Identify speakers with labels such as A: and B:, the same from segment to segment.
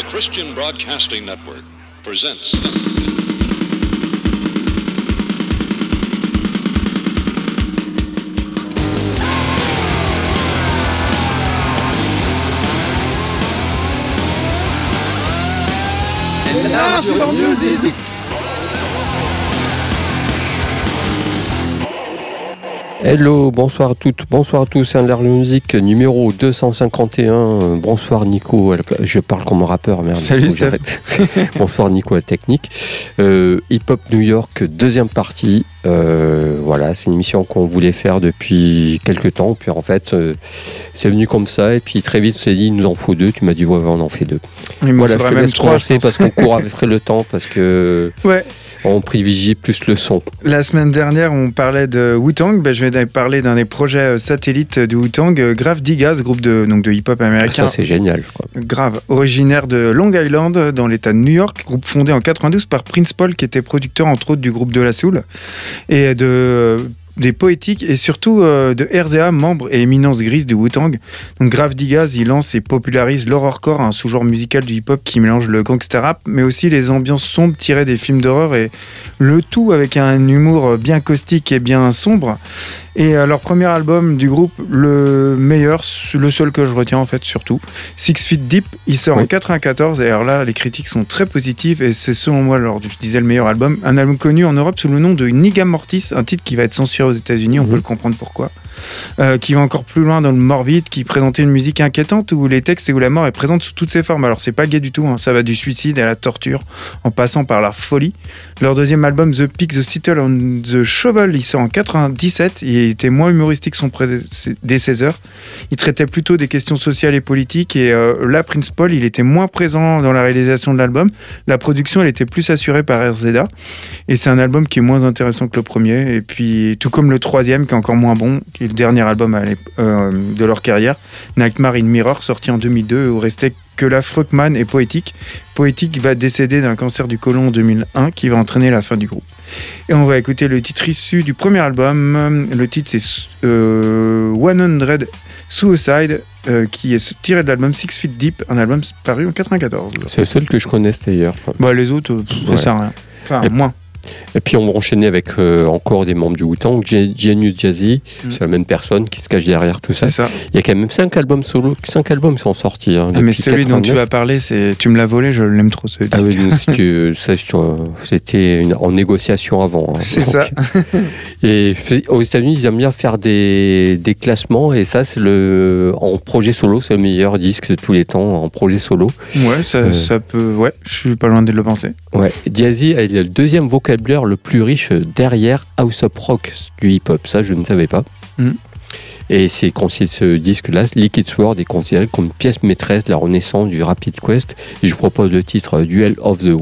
A: The Christian Broadcasting Network presents.
B: Music. Hello, bonsoir à toutes, bonsoir à tous, c'est un Music numéro 251. Bonsoir Nico, je parle comme un rappeur, merde.
C: Salut Steph.
B: bonsoir Nico, la technique. Euh, Hip Hop New York, deuxième partie. Euh, voilà, c'est une émission qu'on voulait faire depuis quelques temps. Puis en fait, euh, c'est venu comme ça. Et puis très vite, on s'est dit, il nous en faut deux. Tu m'as dit, ouais, on en fait deux.
C: Il voilà, je même trois.
B: parce qu'on court après le temps, parce que.
C: Ouais
B: on privilégie plus le son.
C: La semaine dernière, on parlait de Wu-Tang. Ben, je vais parler d'un des projets euh, satellites de Wu-Tang, euh, Grave Digaz, groupe de, donc de hip-hop américain.
B: ça, c'est génial.
C: Grave. Originaire de Long Island, dans l'état de New York. Groupe fondé en 92 par Prince Paul, qui était producteur, entre autres, du groupe de la Soul. Et de des poétiques et surtout euh, de RZA, membre et éminence grise de Wu-Tang. Donc Grave Digaz, il lance et popularise l'horrorcore, un sous-genre musical du hip-hop qui mélange le gangster rap, mais aussi les ambiances sombres tirées des films d'horreur et le tout avec un humour bien caustique et bien sombre. Et euh, leur premier album du groupe, le meilleur, le seul que je retiens en fait surtout, Six Feet Deep, il sort en 94 et alors là les critiques sont très positives et c'est selon moi, alors je disais le meilleur album, un album connu en Europe sous le nom de Niga Mortis, un titre qui va être censuré aux États-Unis, on mhm. peut le comprendre pourquoi. Euh, qui va encore plus loin dans le morbide, qui présentait une musique inquiétante où les textes et où la mort est présente sous toutes ses formes. Alors c'est pas gay du tout, hein. ça va du suicide à la torture, en passant par la folie. Leur deuxième album, The Peak, The Cittle on the Shovel, il sort en 97. Il était moins humoristique son prédécesseur. Il traitait plutôt des questions sociales et politiques. Et euh, là, Prince Paul, il était moins présent dans la réalisation de l'album. La production, elle était plus assurée par RZA. Et c'est un album qui est moins intéressant que le premier. Et puis, tout comme le troisième, qui est encore moins bon, qui dernier album euh, de leur carrière, Nightmare in Mirror, sorti en 2002, où restait que la Fruckman et Poétique. Poétique va décéder d'un cancer du côlon en 2001 qui va entraîner la fin du groupe. Et on va écouter le titre issu du premier album. Le titre c'est euh, 100 Suicide, euh, qui est tiré de l'album Six Feet Deep, un album paru en 94.
B: C'est le seul que je connaisse d'ailleurs.
C: Bah, les autres, ça sert à rien. Enfin, moins.
B: Et puis on va enchaîner avec euh, encore des membres du Wu-Tang, Genius Jazzy, mm. c'est la même personne qui se cache derrière tout ça. Il y a quand même 5 albums solo, 5 albums sont sortis. Hein,
C: ah, mais celui dont tu vas parler, tu me l'as volé, je l'aime trop ce
B: Ah oui, c'était en négociation avant.
C: Hein, c'est ça.
B: et aux États-Unis, ils aiment bien faire des, des classements et ça, c'est le en projet solo, c'est le meilleur disque de tous les temps en projet solo.
C: Ouais, ça, euh. ça peut. Ouais, je suis pas loin de le penser.
B: Ouais, Jazzy est le deuxième vocal le plus riche derrière House of Rock du hip-hop. Ça, je ne savais pas. Mm. Et c'est ce disque-là, Liquid Sword, est considéré comme pièce maîtresse de la renaissance du Rapid Quest. Et je propose le titre Duel of the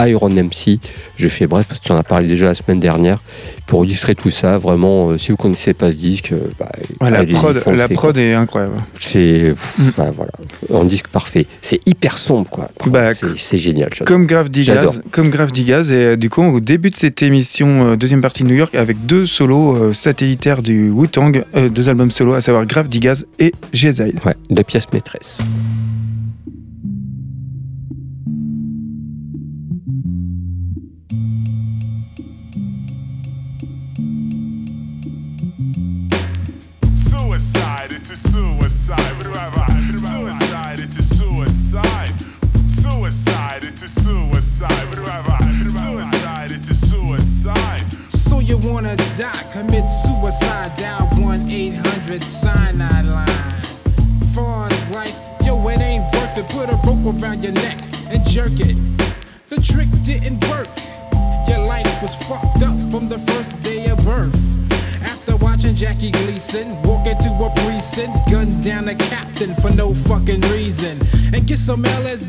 B: Iron MC. Je fais bref parce que tu en as parlé déjà la semaine dernière. Pour illustrer tout ça, vraiment, euh, si vous connaissez pas ce disque, euh,
C: bah, la, prod, la prod est incroyable.
B: C'est mm. bah, voilà, un disque parfait. C'est hyper sombre, quoi.
C: Bah,
B: c'est génial.
C: Comme Grave Digaz, comme Grave Digaz. Et euh, du coup, au début de cette émission, deuxième partie de New York, avec deux solos satellitaires du Wu-Tang, deux albums solos, à savoir Grave Digaz et Jezai.
B: Ouais, deux pièces maîtresses.
D: Thank you.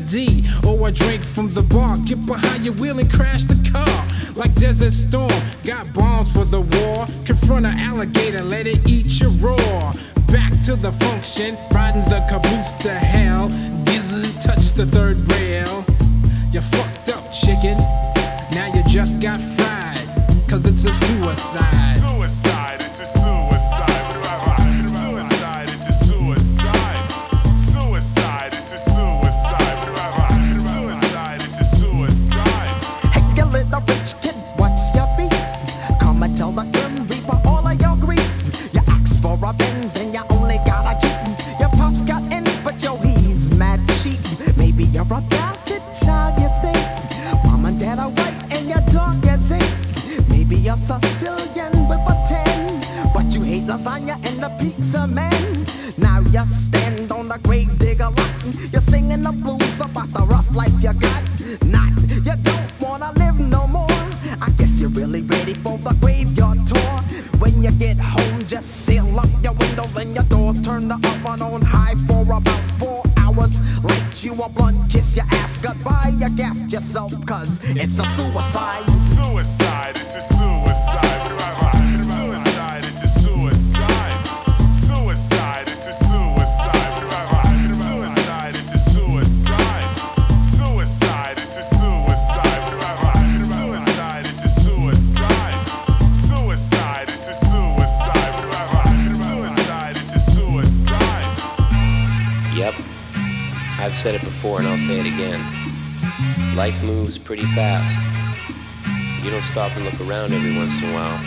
D: LSD or a drink from the bar. Get behind your wheel and crash the car like Desert Storm.
E: On high for about four hours. Light you a blunt, kiss your ass goodbye. You gas yourself, cause it's a suicide.
F: Suicide, it's a suicide.
G: Said it before and I'll say it again. Life moves pretty fast. You don't stop and look around every once in a while.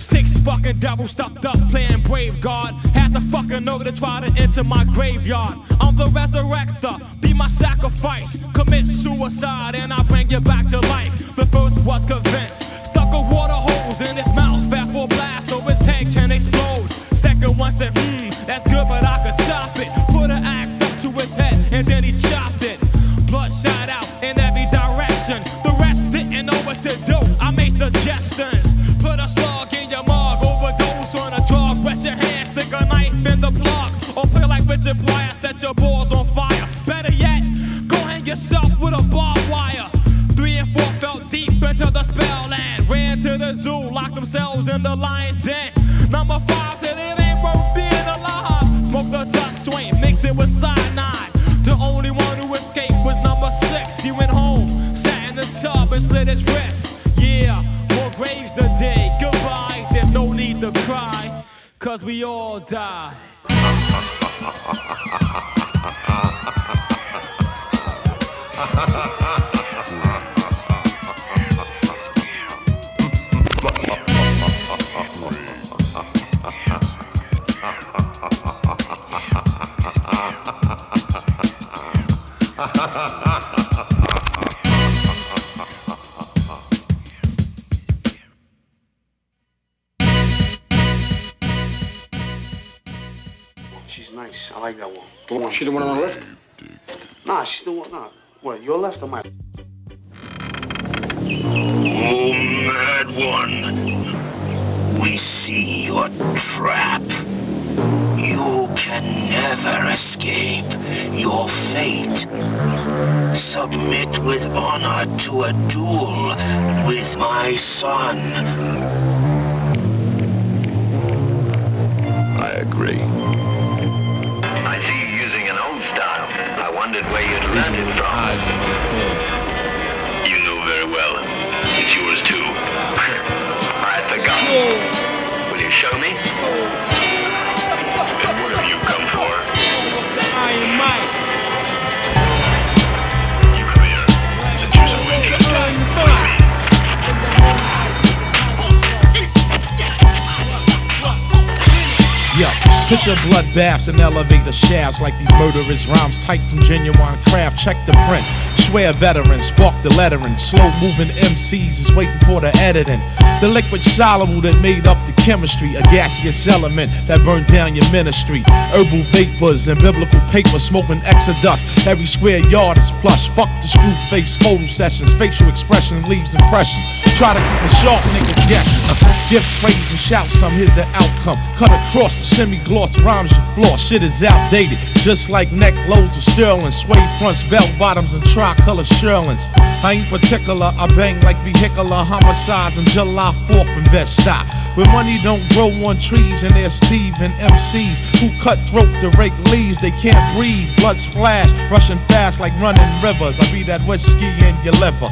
H: Six fucking devils stuffed up playing brave guard. Had the fucking know to try to enter my graveyard. I'm the resurrector, be my sacrifice. Commit suicide and I bring you back to life. The first was convinced. Stuck a water hose in his mouth, fat full blast so his head can explode. Second one said, hmm, that's good, but I the lion's den. Number five said it ain't worth being alive. Smoked the dust swain, mixed it with cyanide. The only one who escaped was number six. He went home, sat in the tub and slit his wrist. Yeah, more graves to dig. Goodbye, there's no need to cry. Cause we all die.
I: She the one on the left? Nah, she's the one. Nah. What? Your left or my?
J: Oh, mad one. We see your trap. You can never escape your fate. Submit with honor to a duel with my son.
K: Picture bloodbaths and elevator shafts like these murderous rhymes tight from genuine craft. Check the print. Swear veterans, spark the lettering. Slow moving MCs is waiting for the editing. The liquid soluble that made up the chemistry, a gaseous element that burned down your ministry. Herbal vapors and biblical paper smoking exodus. Every square yard is plush. Fuck the screw face photo sessions. Facial expression leaves impression. Try to keep a sharp nigga guessing. Give praise and shout some, here's the outcome. Cut across the semi-gloss rhymes your floss. Shit is outdated, just like neck loads of sterling. Suede fronts, belt bottoms, and tricolor shirlings. I ain't particular, I bang like vehicular homicides on July 4th in Bed-Stuy. Where money don't grow on trees and there's Steve and MCs who cut throat to rake leaves. They can't breathe, blood splash, rushing fast like running rivers. I be that whiskey in your liver.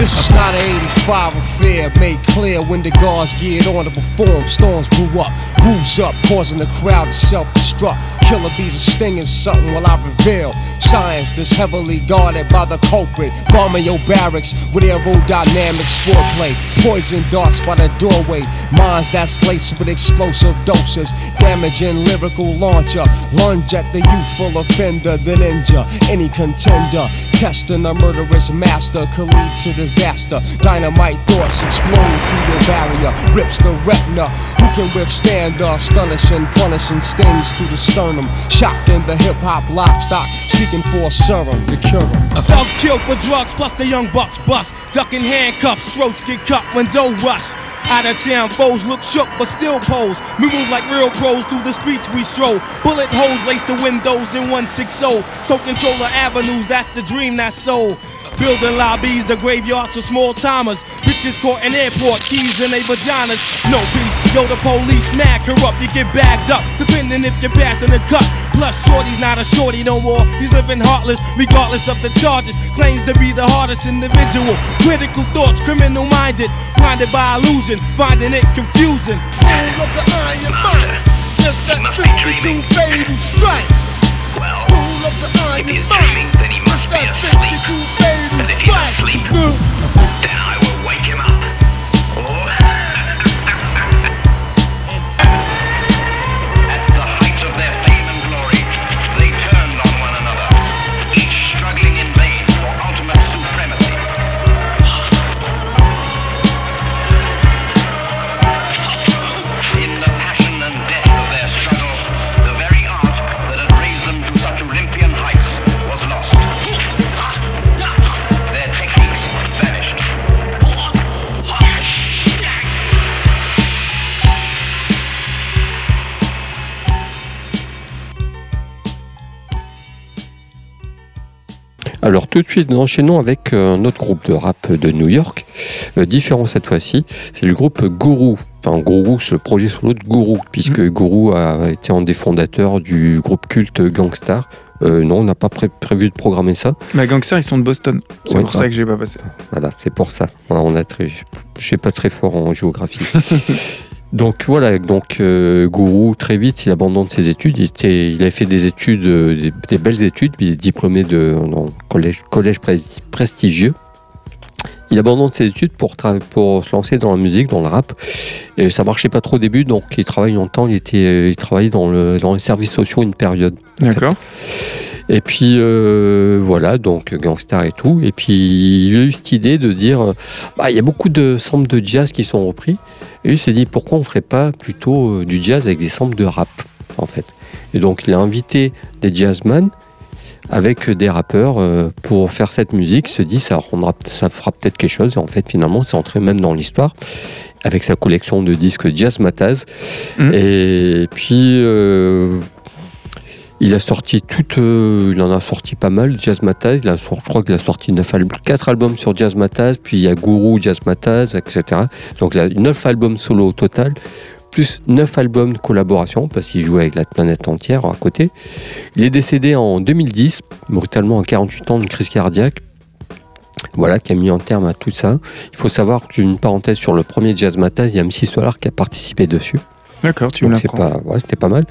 L: This is not an 85 affair made clear when the guards geared on to perform. Storms blew up, who's up, causing the crowd to self destruct. Killer bees are stinging something while I reveal
H: Science that's heavily guarded by the culprit. Bombing your barracks with aerodynamics foreplay. Poison darts by the doorway. Minds that's laced with explosive doses. Damaging lyrical launcher. Lunge at the youthful offender, the ninja. any contender. Testing a murderous master could lead to disaster. Dynamite thoughts explode through your barrier. Rips the retina. Who can withstand the astonishing, punishing stings to the sternum? Shocked in the hip hop livestock, seeking for a serum to cure them.
M: A Thugs killed for drugs, plus the young bucks bust. Ducking handcuffs, throats get cut when dough rush. Out of town foes look shook but still pose. We move like real pros through the streets we stroll. Bullet holes lace the windows in 160. So control the avenues, that's the dream that's sold. Building lobbies, the graveyards for small timers. Bitches caught in airport, keys in their vaginas. No peace, yo, the police mad corrupt. You get bagged up, depending if you're passing the cut. Plus, Shorty's not a shorty no more. He's living heartless, regardless of the charges. Claims to be the hardest individual. Critical thoughts, criminal minded. Blinded by illusion, finding it confusing. All of the iron minds, just that 52 fatal strike. Rule of the iron minds, just that 52 fatal strike.
B: Tout de suite, nous enchaînons avec euh, un autre groupe de rap de New York, euh, différent cette fois-ci. C'est le groupe Guru. Enfin, Guru, le projet solo de Guru, puisque
C: Mm.
B: Guru a été un des fondateurs du groupe culte Gangstar. Euh, non, on n'a pas pré- prévu de programmer ça.
C: Ma gangster, ils sont de Boston. C'est
B: Ouais,
C: pour ça que j'ai pas passé.
B: Voilà, c'est pour ça. On a très, je suis pas très fort en géographie. donc voilà, donc euh, Gourou très vite il abandonne ses études. Il, était- il avait fait des études, euh, des, des belles études, puis il est diplômé de collège, collège pres- prestigieux. Il abandonne ses études pour, se lancer dans la musique, dans le rap. Et ça marchait pas trop au début, donc il travaille longtemps. Il était, il travaillait dans, le, dans les services sociaux une période. en fait.
C: D'accord.
B: Et puis euh, voilà, donc Gangstar et tout. Et puis il a eu cette idée de dire, euh, bah, il y a beaucoup de samples de jazz qui sont repris. Et lui il s'est dit, pourquoi on ferait pas plutôt euh, du jazz avec des samples de rap, en fait. Et donc il a invité des jazzmen avec des rappeurs euh, pour faire cette musique. Se dit, ça, rendra, ça fera peut-être quelque chose. Et en fait, finalement, c'est entré même dans l'histoire avec sa collection de disques Jazz Mataz.
C: Mhm.
B: Et puis, euh, il a sorti toute, euh, il en a sorti pas mal, Jazz Mataz. Il a, sor- je crois qu'il a sorti 9 albums, 4 albums sur Jazz Mataz, puis il y a Guru, Jazz Mataz, etc. Donc il a 9 albums solo au total, plus 9 albums de collaboration, parce qu'il jouait avec la planète entière à côté. Il est décédé en 2010, brutalement à 48 ans d'une crise cardiaque. Voilà, qui a mis en terme à tout ça. Il faut savoir qu'une parenthèse sur le premier Jazz Mataz, il y a MC Solar qui a participé dessus.
C: D'accord, tu me l'apprends.
B: pas, c'était pas mal.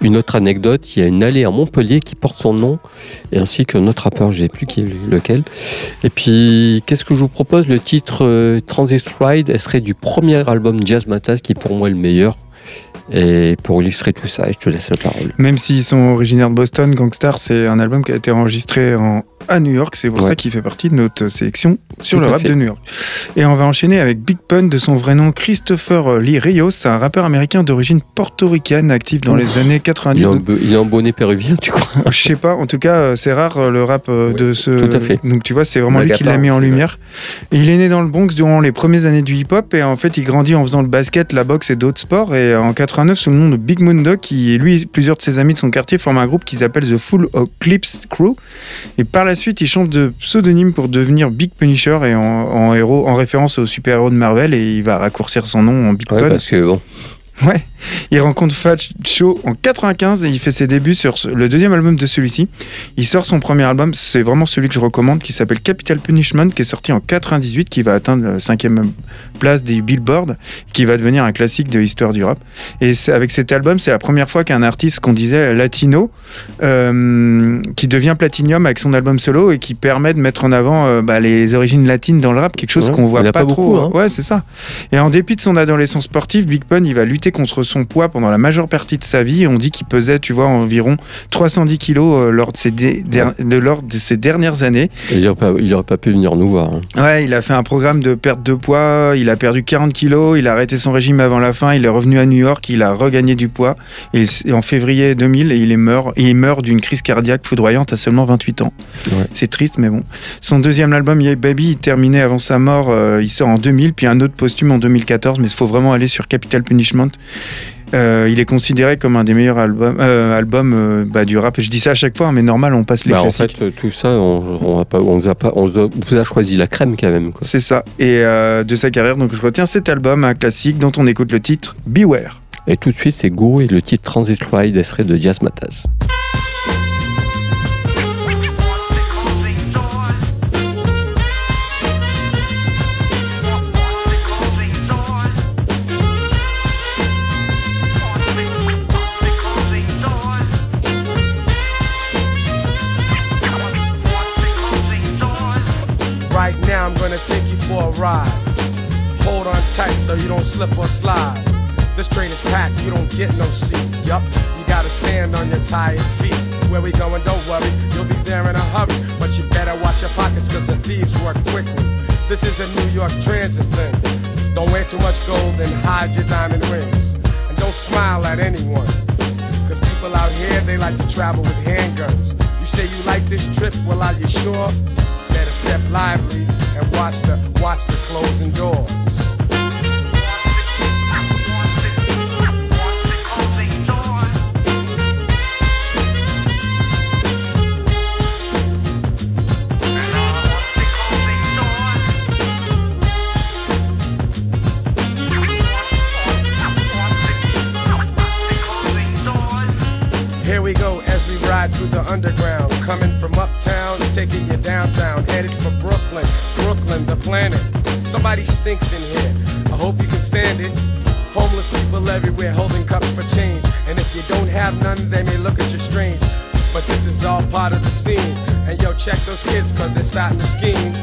B: Une autre anecdote, il y a une allée à Montpellier qui porte son nom, et ainsi qu'un autre rappeur, je ne sais plus qui est lequel. Et puis, qu'est-ce que je vous propose? Le titre euh, Transit Ride, elle serait du premier album Jazz Mataz, qui est pour moi le meilleur. Et pour illustrer tout ça, je te laisse la parole.
C: Même s'ils sont originaires de Boston, Gangstar, c'est un album qui a été enregistré en- à New York. C'est pour
B: Ouais.
C: ça qu'il fait partie de notre sélection sur
B: Tout
C: le rap
B: fait.
C: de New York. Et on va enchaîner avec Big Pun, de son vrai nom Christopher Lee Rios. Un rappeur américain d'origine portoricaine, actif dans les années 90.
B: Il est en bonnet péruvien, tu crois?
C: Je sais pas, en tout cas, euh, c'est rare euh, le rap euh, de ce.
B: tout à fait.
C: Donc tu vois, c'est vraiment lui qui l'a mis en lumière. Et il est né dans le Bronx durant les premières années du hip-hop et en fait, il grandit en faisant le basket, la boxe et d'autres sports. Et en 89, sous le nom de Big Mundo, qui et lui, plusieurs de ses amis de son quartier forment un groupe qui s'appelle The Full Eclipse Crew. Et par la suite, il change de pseudonyme pour devenir Big Punisher et en, en héros, en référence au super-héros de Marvel. Et il va raccourcir son nom en Big
B: Ouais,
C: Pun.
B: parce que bon.
C: Ouais. Il rencontre Fat Show en 95 et il fait ses débuts sur le deuxième album de celui-ci. Il sort son premier album, c'est vraiment celui que je recommande, qui s'appelle Capital Punishment, qui est sorti en 98, qui va atteindre la cinquième place des Billboard, qui va devenir un classique de l'histoire du rap. Et avec cet album, c'est la première fois qu'un artiste qu'on disait latino, euh, qui devient platinium avec son album solo et qui permet de mettre en avant euh, bah, les origines latines dans le rap, quelque chose
B: Ouais,
C: qu'on voit pas,
B: pas
C: trop.
B: beaucoup, hein.
C: Ouais, c'est ça. Et en dépit de son adolescence sportive, Big Pun, il va lutter contre son poids pendant la majeure partie de sa vie. Et on dit qu'il pesait, tu vois, environ 310 kilos euh, lors de ses, dé- der- de, lors de ses dernières années.
B: Il n'aurait pas, il aurait pas pu venir nous voir. hein.
C: Ouais, il a fait un programme de perte de poids, il a perdu 40 kilos, il a arrêté son régime avant la fin, il est revenu à New York, il a regagné du poids. Et en février 2000, et il, est meurt, et il meurt d'une crise cardiaque foudroyante à seulement 28 ans.
B: Ouais.
C: C'est triste, mais bon. Son deuxième album, Yeah Baby, il terminait avant sa mort, euh, il sort en 2000, puis un autre posthume en 2014, mais il faut vraiment aller sur Capital Punishment. Euh, il est considéré comme un des meilleurs albums, euh, albums euh, bah, du rap. Je dis ça à chaque fois, mais normal, on passe les
B: Bah, en
C: classiques.
B: fait, euh, tout ça, on, on, a pas, on, vous a pas, on vous a- choisi la crème quand même.
C: C'est ça. Et euh, de sa carrière, donc je retiens cet album, un classique dont on écoute le titre Beware.
B: Et tout de suite, c'est Go et le titre Transit Ride serait de Jazz Matas.
N: Gonna take you for a ride. Hold on tight so you don't slip or slide. This train is packed, you don't get no seat. Yup, you gotta stand on your tired feet. Where we going, don't worry, you'll be there in a hurry. But you better watch your pockets, cause the thieves work quickly. This is a New York transit thing. Don't wear too much gold and hide your diamond rings. And don't smile at anyone. Cause people out here, they like to travel with handguns. You say you like this trip, well, are you sure? Step lively and watch the watch the closing doors. Here we go as we ride through the underground. Coming from uptown, taking you downtown. Headed for Brooklyn, Brooklyn, the planet. Somebody stinks in here. I hope you can stand it. Homeless people everywhere holding cups for change. And if you don't have none, they may look at you strange. But this is all part of the scene. And yo, check those kids, cause they're starting to scheme.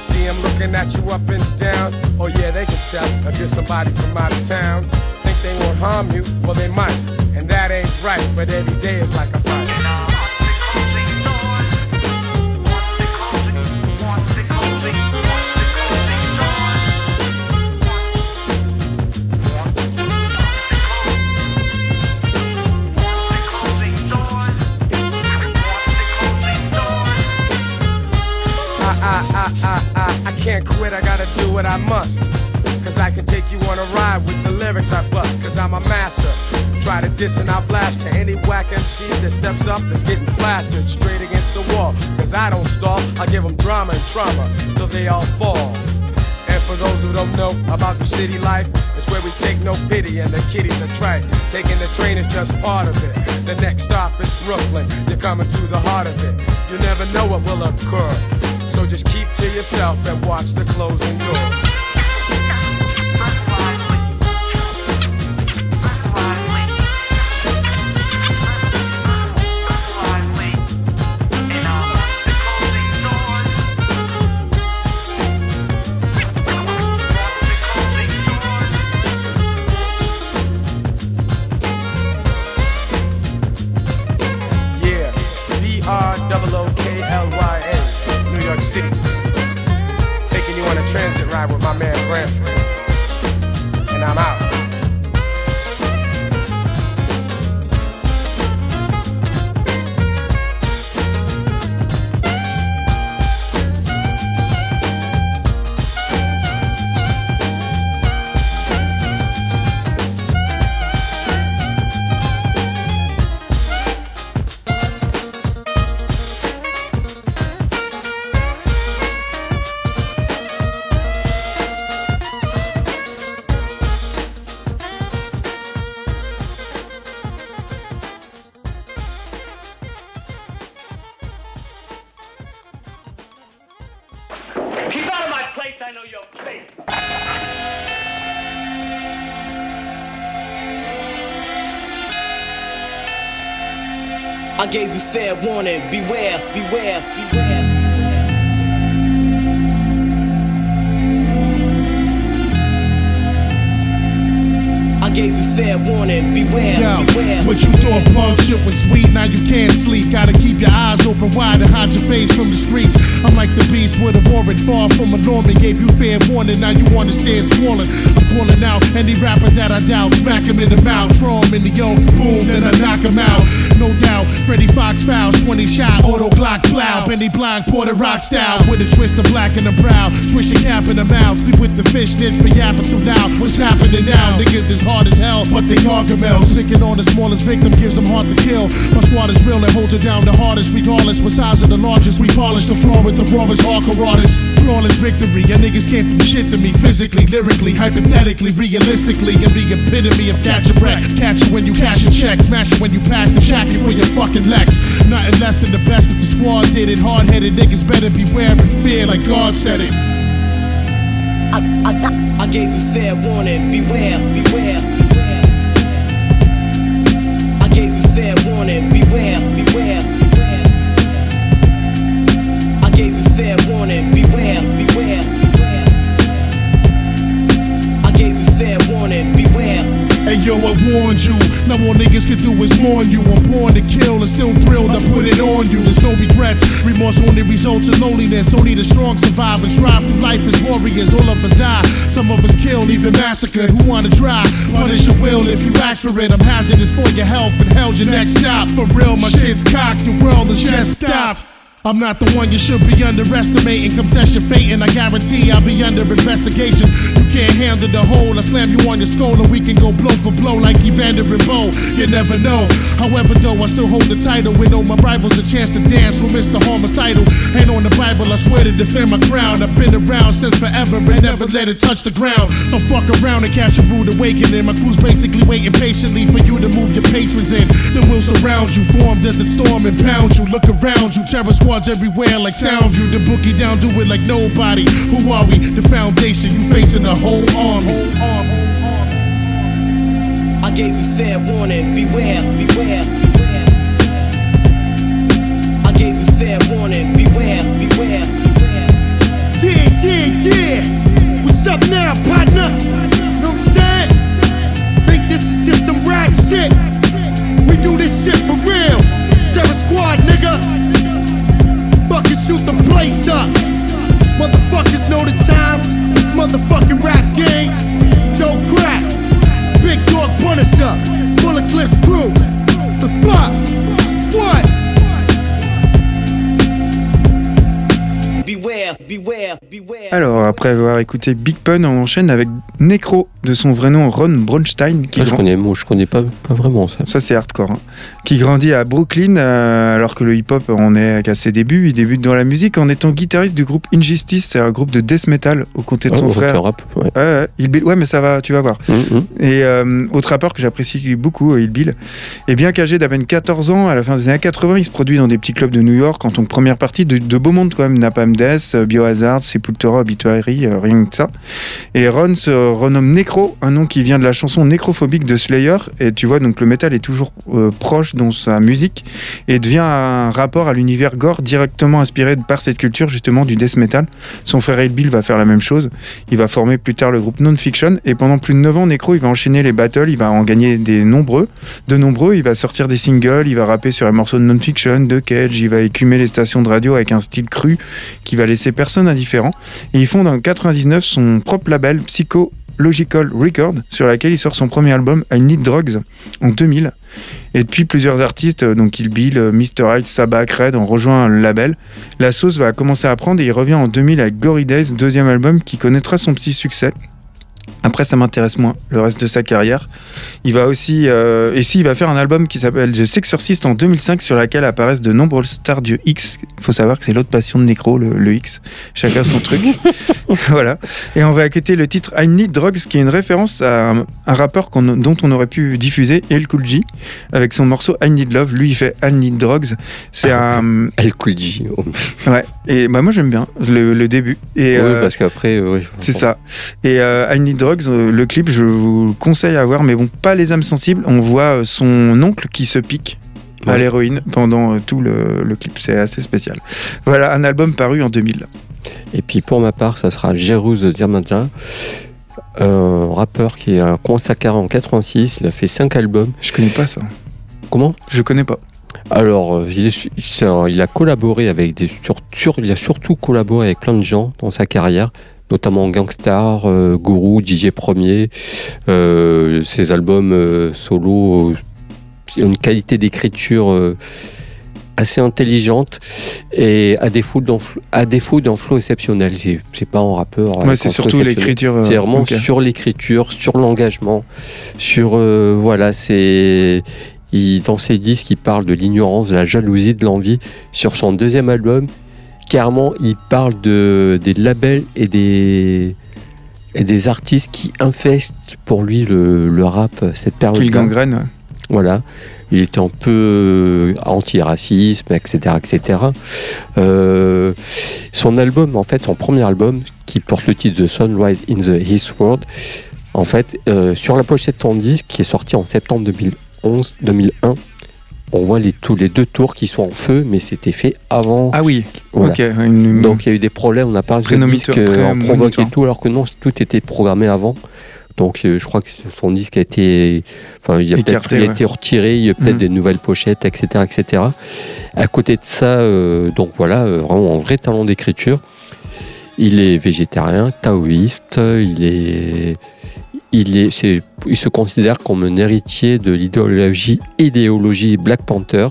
N: See them looking at you up and down. Oh yeah, they can tell if you're somebody from out of town. Think they won't harm you? Well, they might. And that ain't right, but every day is like a fight. Can't quit, I gotta do what I must. Cause I can take you on a ride with the lyrics I bust, cause I'm a master. Try to diss and I'll blast to any whack MC that steps up that's getting plastered straight against the wall. Cause I don't stall, I give them drama and trauma till they all fall. And for those who don't know about the city life, it's where we take no pity and the kiddies are trite. Taking the train is just part of it. The next stop is Brooklyn. You're coming to the heart of it. You never know what will occur. So just keep to yourself and watch the closing doors. Ride with my man Branford. And I'm out.
O: Far from a Norman. Gave you fair warning, now you wanna stand swollen. I'm calling out any rapper that I doubt. Smack him in the mouth, throw him in the yoke, boom, then I knock him out. No doubt, Freddie Fox fouls, 20 shot, auto block plow. Benny Blanc, Porter Rock style, with a twist of black in the brow. Swish your cap in the mouth, sleep with the fish snitch for yapping too loud. What's happening now? Niggas is hard as hell, but they gargamels. Picking on the smallest victim gives them heart to kill. My squad is real and holds it down the hardest, regardless. What size of the largest, we polish the floor with the rawest hardcore artists. Flawless victory, your niggas can't do shit to me physically, lyrically, hypothetically, realistically, and the epitome of catch a wreck. Catch it when you cash a check, smash it when you pass the shack for your fucking Lex. Nothing less than the best if the squad did it. Hard headed niggas better beware and fear like God said it.
E: I, I, I gave you fair warning. Beware, beware, beware. I gave you fair warning. Beware, beware, beware. I gave you fair warning. Beware, beware, beware. I gave you fair warning. Beware.
O: Hey yo, I warned you. Now all niggas can do is mourn you. I'm born to kill and still thrilled. I put it on you. There's no regrets. Remorse only results in loneliness. Only the strong survive and strive through life as warriors. All of us die. Some of us killed, even massacred. Who wanna try? Punish your will if you ask for it. I'm hazardous for your health and hell's your next stop. For real, my shit's cocked. The world is just stopped. I'm not the one you should be underestimating. Come test your fate, and I guarantee I'll be under investigation. You can't handle the whole. I slam you on your skull, and we can go blow for blow like Evander and Bo. You never know. However, though, I still hold the title. With no my rivals, a chance to dance with Mr. Homicidal. Ain't on the Bible, I swear to defend my crown. I've been around since forever and never let it touch the ground. So fuck around and catch a rude awakening. My crew's basically waiting patiently for you to move your patrons in. Then we'll surround you, form desert storm and pound you. Look around you, terror squads everywhere like Soundview. The boogie down, do it like nobody. Who are we? The foundation, you facing a whole army.
E: I gave you fair warning. Beware, beware, beware. I gave you fair warning. Beware, beware, beware.
P: Yeah, yeah, yeah. What's up now, partner? Know what I'm saying? Think this is just some rap shit. We do this shit for real. Terror Squad, nigga. Fucking shoot the place up. Motherfuckers know the time. This motherfucking rap game. Joe Crack. Big Dog Punisher. Bullet Cliff Crew. The fuck? What?
E: Beware, beware, beware.
C: Alors, après avoir écouté Big Pun, on enchaîne avec Necro, de son vrai nom Ron Bronstein. Qui
B: Ça, je
C: grand-
B: connais, moi, je connais pas, pas vraiment ça.
C: Ça, c'est hardcore. hein. Qui grandit à Brooklyn, euh, alors que le hip-hop en est qu'à ses débuts. Il débute dans la musique en étant guitariste du groupe Injustice, c'est un groupe de death metal aux côtés de son frère.
B: rap, ouais.
C: Ouais, Hill Bill- ouais, mais ça va, tu vas voir.
B: Mhm.
C: Et euh, autre rappeur que j'apprécie beaucoup, euh, Hill Bill. Et bien qu'âgé d'à peine 14 ans, à la fin des années 80, il se produit dans des petits clubs de New York en tant que première partie de, de beau monde, quand même. Napalm Death, euh, Biohazard, Sepultura, Obituary, euh, rien que ça. Et Ron se renomme Necro, un nom qui vient de la chanson nécrophobique de Slayer. Et tu vois, donc le métal est toujours euh, proche dans sa musique et devient un rapport à l'univers gore directement inspiré par cette culture, justement, du death metal. Son frère Hill Bill va faire la même chose. Il va former plus tard le groupe Non-Fiction et pendant plus de 9 ans, Necro, il va enchaîner les battles, il va en gagner des nombreux, de nombreux, il va sortir des singles, il va rapper sur un morceau de Non-Fiction, de Cage, il va écumer les stations de radio avec un style cru qui va laisser personne indifférent. Et il fonde en 99 son propre label Psycho Logical Record, sur laquelle il sort son premier album I Need Drugs en 2000. Et depuis, plusieurs artistes, euh, donc Kill Bill, euh, Mr. Hyde, Sabah, Cred, ont rejoint le label. La sauce va commencer à prendre et il revient en 2000 avec Gory Days, deuxième album qui connaîtra son petit succès. Après, ça m'intéresse moins, le reste de sa carrière. Il va aussi. euh, et si, il va faire un album qui s'appelle The Sexorcist en 2005, sur laquelle apparaissent de nombreuses stars du X. Il faut savoir que c'est l'autre passion de Necro, le, le X. Chacun son truc. voilà. Et on va écouter le titre I Need Drugs, qui est une référence à un, un rappeur dont on aurait pu diffuser, El Cool avec son morceau I Need Love. Lui, il fait I Need Drugs. C'est un.
B: El Cool.
C: Ouais. Et bah, moi, j'aime bien le, le début. Et,
B: Oui,
C: euh,
B: parce qu'après, euh, oui.
C: c'est ça. Et euh, I Need Drugs, euh, le clip, je vous conseille à voir, mais bon, pas les âmes sensibles. On voit euh, son oncle qui se pique. à l'héroïne pendant euh, tout le, le clip. C'est assez spécial. Voilà, un album paru en 2000.
B: Et puis pour ma part, ça sera Jerus Diamanta, un rappeur qui a commencé sa carrière en 86. Il a fait 5 albums.
C: Je connais pas ça.
B: Comment?
C: Je connais pas.
B: Alors, il, est- a collaboré avec des sur- il a surtout collaboré avec plein de gens dans sa carrière, notamment Gangstar, euh, Guru, DJ Premier. Euh, ses albums euh, solo ont une qualité d'écriture assez intelligente et à défaut d'un fl- à défaut d'un flow exceptionnel. C'est pas un rappeur.
C: Ouais, c'est surtout
B: exceptionnel.
C: l'écriture,
B: C'est vraiment sur l'écriture, sur l'engagement, sur euh, voilà, c'est dans ses disques, il parle de l'ignorance, de la jalousie, de l'envie. Sur son deuxième album, clairement, il parle de, des labels et des, et des artistes qui infestent pour lui le, le rap, cette période.
C: Qu'il gangrène.
B: Voilà. Il était un peu euh, anti-racisme, etc. etc. Euh, son album, en fait, son premier album, qui porte le titre The Sunrise in the East World, en fait, euh, sur la pochette de son disque, qui est sorti en septembre 2011, 2001, on voit les, tous les deux tours qui sont en feu, mais c'était fait avant.
C: Ah oui,
B: Voilà.
C: ok. une-
B: Donc il y a eu des problèmes, on a parlé de disque euh, en provoque et tout, alors que non, tout était programmé avant. Donc euh, je crois que son disque a été, enfin il a peut-être
C: ouais.
B: été retiré, il y a peut-être
C: Mhm.
B: des nouvelles pochettes, etc., etc. À côté de ça, euh, donc voilà, euh, vraiment un vrai talent d'écriture. Il est végétarien, taoïste, il est, il est, c'est- il se considère comme un héritier de l'idéologie, idéologie Black Panthers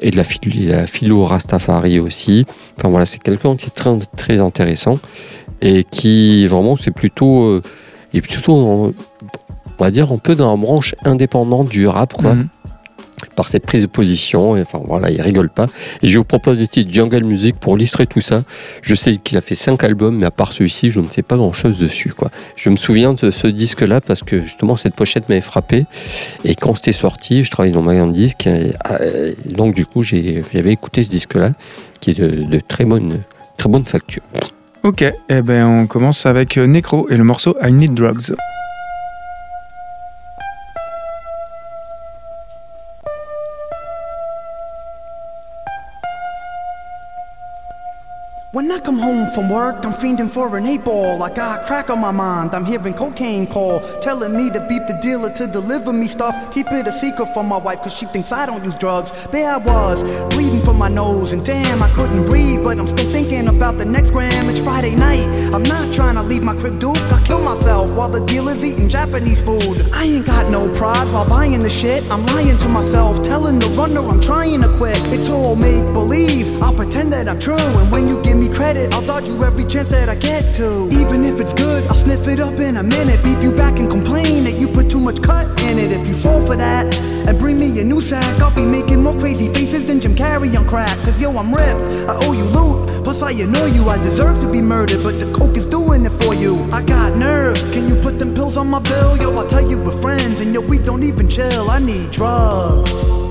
B: et de la, philo- la philo Rastafari aussi. Enfin voilà, c'est quelqu'un qui est très, très intéressant et qui vraiment c'est plutôt, euh, est plutôt, on va dire un peu dans la branche indépendante du rap quoi.
C: Mhm.
B: Par cette prise de position, et enfin voilà, il rigole pas. Et je vous propose le titre Jungle Music pour illustrer tout ça. Je sais qu'il a fait cinq albums, mais à part celui-ci, je ne sais pas grand-chose dessus. Je me souviens de ce disque-là parce que justement cette pochette m'avait frappé. Et quand c'était sorti, je travaillais dans disques. Et, euh, donc du coup, j'avais écouté ce disque-là, qui est de, de très bonne, très bonne facture.
C: Ok, eh ben on commence avec euh, Necro et le morceau I Need Drugs.
Q: When I come home from work, I'm fiending for an eight ball. I got crack on my mind. I'm hearing cocaine call, telling me to beep the dealer to deliver me stuff. Keep it a secret from my wife, cause she thinks I don't use drugs. There I was, bleeding from my nose, and damn, I couldn't breathe. But I'm still thinking about the next gram. It's Friday night. I'm not trying to leave my crib, dude. I kill myself while the dealer's eating Japanese food. I ain't got no pride while buying the shit. I'm lying to myself, telling the runner I'm trying to quit. It's all make believe. I'll pretend that I'm true, and when you give me credit, I'll dodge you every chance that I get to. Even if it's good, I'll sniff it up in a minute. Beep you back and complain that you put too much cut in it. If you fall for that and bring me a new sack, I'll be making more crazy faces than Jim Carrey on crack. Cause yo, I'm ripped. I owe you loot. Plus, I annoy you. I deserve to be murdered, but the coke is doing it for you. I got nerve. Can you put them pills on my bill? Yo, I'll tell you with friends, and yo, we don't even chill. I need drugs.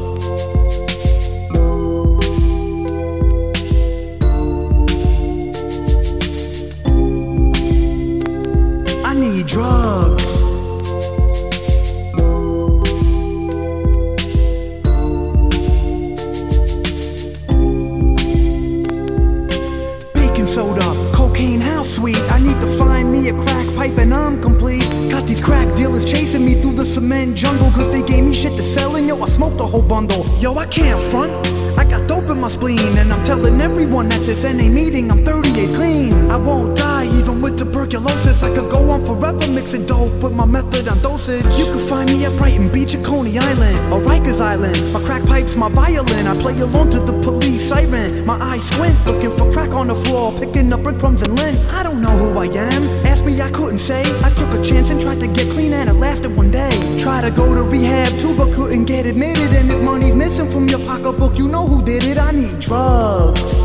Q: Me through jungle. Cause they gave me shit to sell and yo, I smoked the whole bundle. Yo, I can't front. I got dope in my spleen and I'm telling everyone at this NA meeting I'm 38 clean. I won't die even with tuberculosis. I could go on forever mixing dope with my method on dosage. You can find me at Brighton Beach or Coney Island or Rikers Island. My crack pipes, my violin. I play alone to the police siren. My eyes squint, looking for crack on the floor, picking up breadcrumbs and lint. I don't know who I am. Me, I couldn't say. I took a chance and tried to get clean, and it lasted one day. Try to go to rehab too, but couldn't get admitted. And if money's missing from your pocketbook, you know who did it. I need drugs.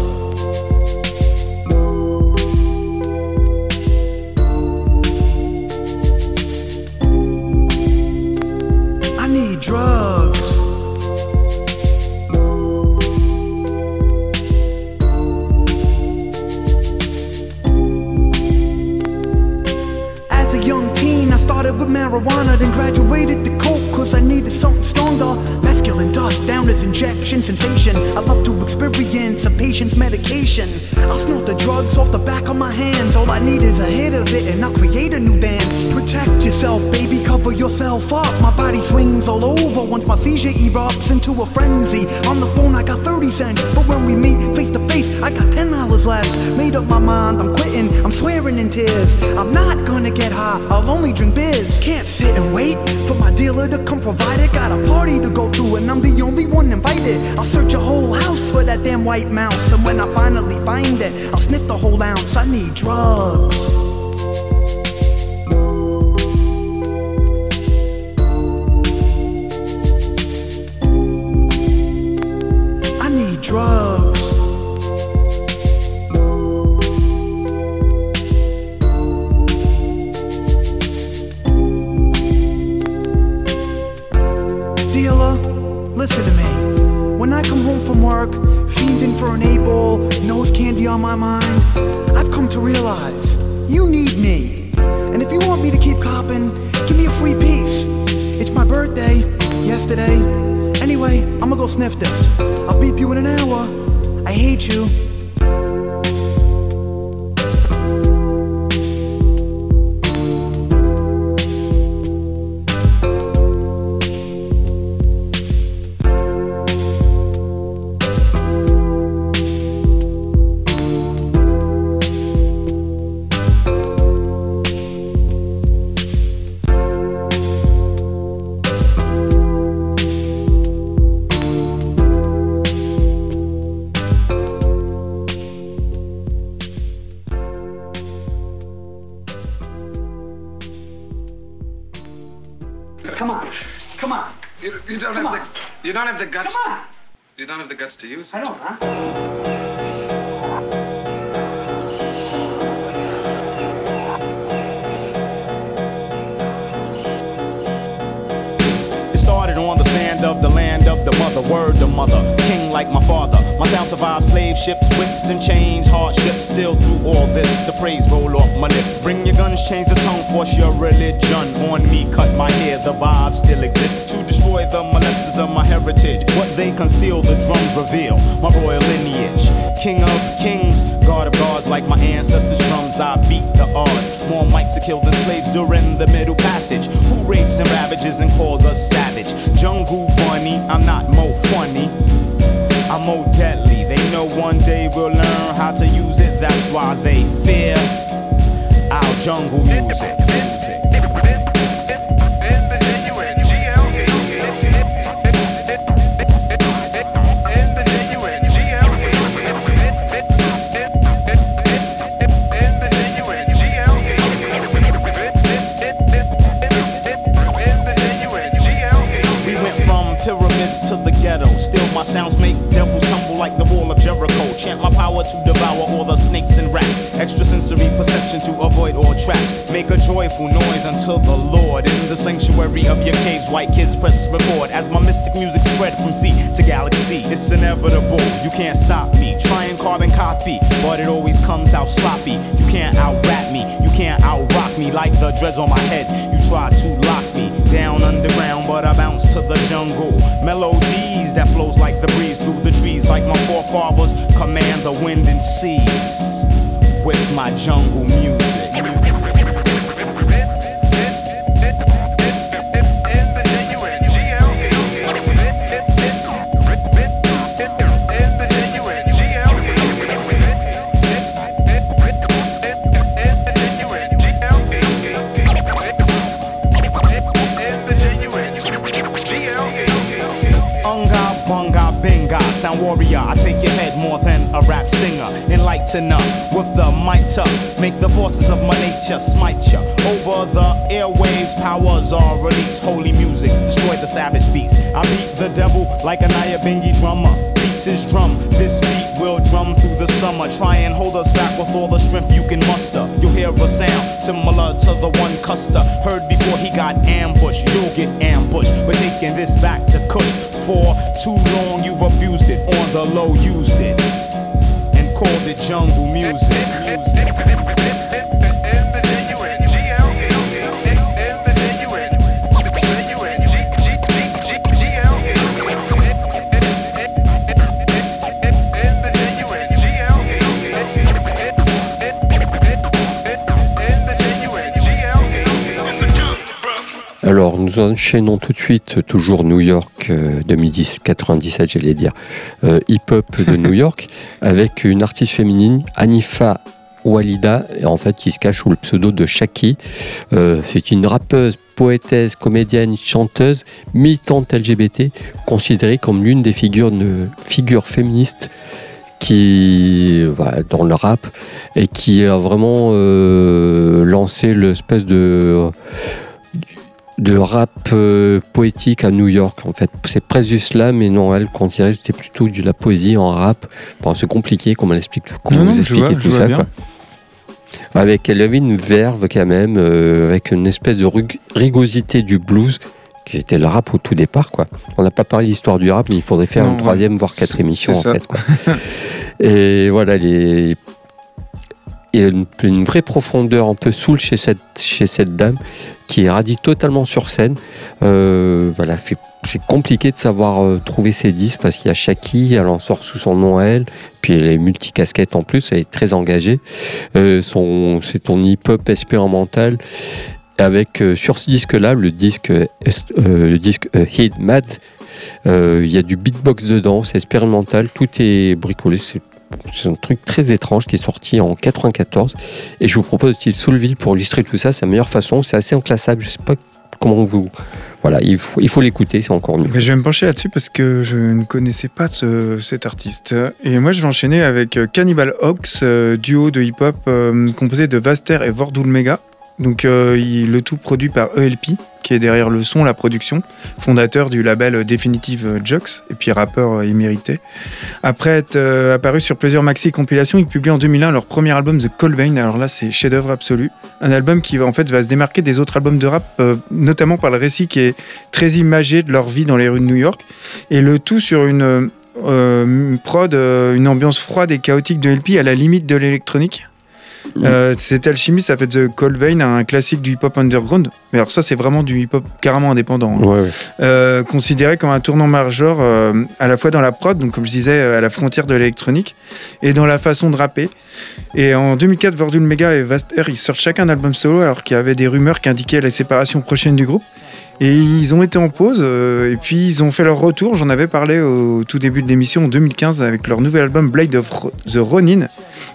Q: Yourself up. My body swings all over once my seizure erupts into a frenzy. On the phone, I got 30 cents, but when we meet face to face, I got $10 less. Made up my mind, I'm quitting, I'm swearing in tears. I'm not gonna get high, I'll only drink beers. Can't sit and wait for my dealer to come provide it. Got a party to go to, and I'm the only one invited. I'll search a whole house for that damn white mouse, and when I finally find it, I'll sniff the whole ounce. I need drugs. Candy on my mind, I've come to realize you need me. And if you want me to keep copping, give me a free piece. It's my birthday, yesterday. Anyway, I'ma go sniff this. I'll beep you in an hour. I hate you.
R: To use.
S: I don't, huh?
T: It started on the sand of the land of the mother, word the mother, king like my father. My sound survived slave ships, whips and chains, hardships. Still through all this, the praise roll off my lips. Bring your guns, change the tone, force your religion on me. Cut my hair, the vibe still exists to destroy the molesters of my heritage. What they conceal, the drums reveal. My royal lineage, king of kings, god of gods, like my ancestors' drums. I beat the odds. More mics are killed than slaves during the Middle Passage. Who rapes and ravages and calls us savage? Jungle bunny, I'm not more funny. I'm more deadly. They know one day we'll learn how to use it. That's why they fear our jungle music. My power to devour all the snakes and rats. Extrasensory perception to avoid all traps. Make a joyful noise until the Lord. In the sanctuary of your caves, white kids press record. As my mystic music spread from sea to galaxy. It's inevitable, you can't stop me. Try and carbon copy, but it always comes out sloppy. You can't out rap me, you can't out rock me like the dreads on my head. You try to lock me down underground, but I bounce to the jungle. Melodies that flows like the breeze through the trees, like my forefathers command the wind and seas with my jungle music. Enlightener with the might mitre. Make the forces of my nature smite ya. Over the airwaves, powers are released. Holy music, destroy the savage beast. I beat the devil like a Nyabingi drummer. Beats his drum. This beat will drum through the summer. Try and hold us back with all the strength you can muster. You'll hear a sound similar to the one Custer heard before he got ambushed. You'll get ambushed. We're taking this back to Kush. For too long you've abused it, on the low used it, called it jungle music.
B: Enchaînons tout de suite, toujours New York euh, 2010-97, j'allais dire, euh, hip-hop de New York, avec une artiste féminine, Anifa Walida, en fait qui se cache sous le pseudo de Shaki. Euh, C'est une rappeuse, poétesse, comédienne, chanteuse, militante LGBT, considérée comme l'une des figures, de- figures féministes qui voilà, dans le rap et qui a vraiment euh, lancé l'espèce de de rap euh, poétique à New York en fait c'est presque du slam mais non elle considérait que c'était plutôt de la poésie en rap bon, c'est compliqué comme elle explique comment vous
C: vois,
B: tout ça quoi. avec elle avait une verve quand même euh, avec une espèce de rigosité du blues qui était le rap au tout départ quoi on n'a pas parlé de l'histoire du rap mais il faudrait faire
C: Non,
B: une
C: ouais.
B: troisième voire quatre émissions en
C: ça.
B: fait quoi. Et voilà, les... il y a une, vraie profondeur un peu soul chez cette, chez cette dame qui est radie totalement sur scène. Euh, voilà, c'est compliqué de savoir euh, trouver ses disques parce qu'il y a Shaki, elle en sort sous son nom à elle, puis elle est multicasquette en plus, elle est très engagée. Euh, son, c'est ton hip-hop expérimental avec sur ce disque-là, le disque, le disque Mad, il y a du beatbox dedans, c'est expérimental, tout est bricolé, c'est un truc très étrange qui est sorti en 94 et je vous propose de Soulville pour illustrer tout ça, c'est la meilleure façon, c'est assez inclassable, je sais pas comment vous... Voilà, il faut l'écouter, c'est encore mieux.
C: Je vais me pencher là-dessus parce que je ne connaissais pas ce- cet artiste. Et moi, je vais enchaîner avec euh, Cannibal Ox, euh, duo de hip-hop euh, composé de Vaster et Vordul Mega. Donc, euh, le tout produit par ELP, qui est derrière le son, la production, fondateur du label Definitive Jux, et puis rappeur euh, émérité. Après être euh, apparu sur plusieurs maxi compilations, ils publient en 2001 leur premier album The Cold Vein. Alors là, c'est chef-d'œuvre absolu. Un album qui en fait va se démarquer des autres albums de rap, euh, notamment par le récit qui est très imagé de leur vie dans les rues de New York, et le tout sur une euh, prod, euh, une ambiance froide et chaotique de LP à la limite de l'électronique. Euh, cette alchimie, ça fait The Cold Vein un classique du hip-hop underground. Mais alors ça, c'est vraiment du hip-hop carrément indépendant. hein.
B: Ouais, ouais.
C: Euh, considéré comme un tournant majeur euh, à la fois dans la prod, donc comme je disais, euh, à la frontière de l'électronique, et dans la façon de rapper. Et en 2004, Vordul Mega et Vaster, ils sortent chacun un album solo, alors qu'il y avait des rumeurs qui indiquaient la séparation prochaine du groupe. Et ils ont été en pause, euh, et puis ils ont fait leur retour. J'en avais parlé au tout début de l'émission en 2015 avec leur nouvel album Blade of the Ronin,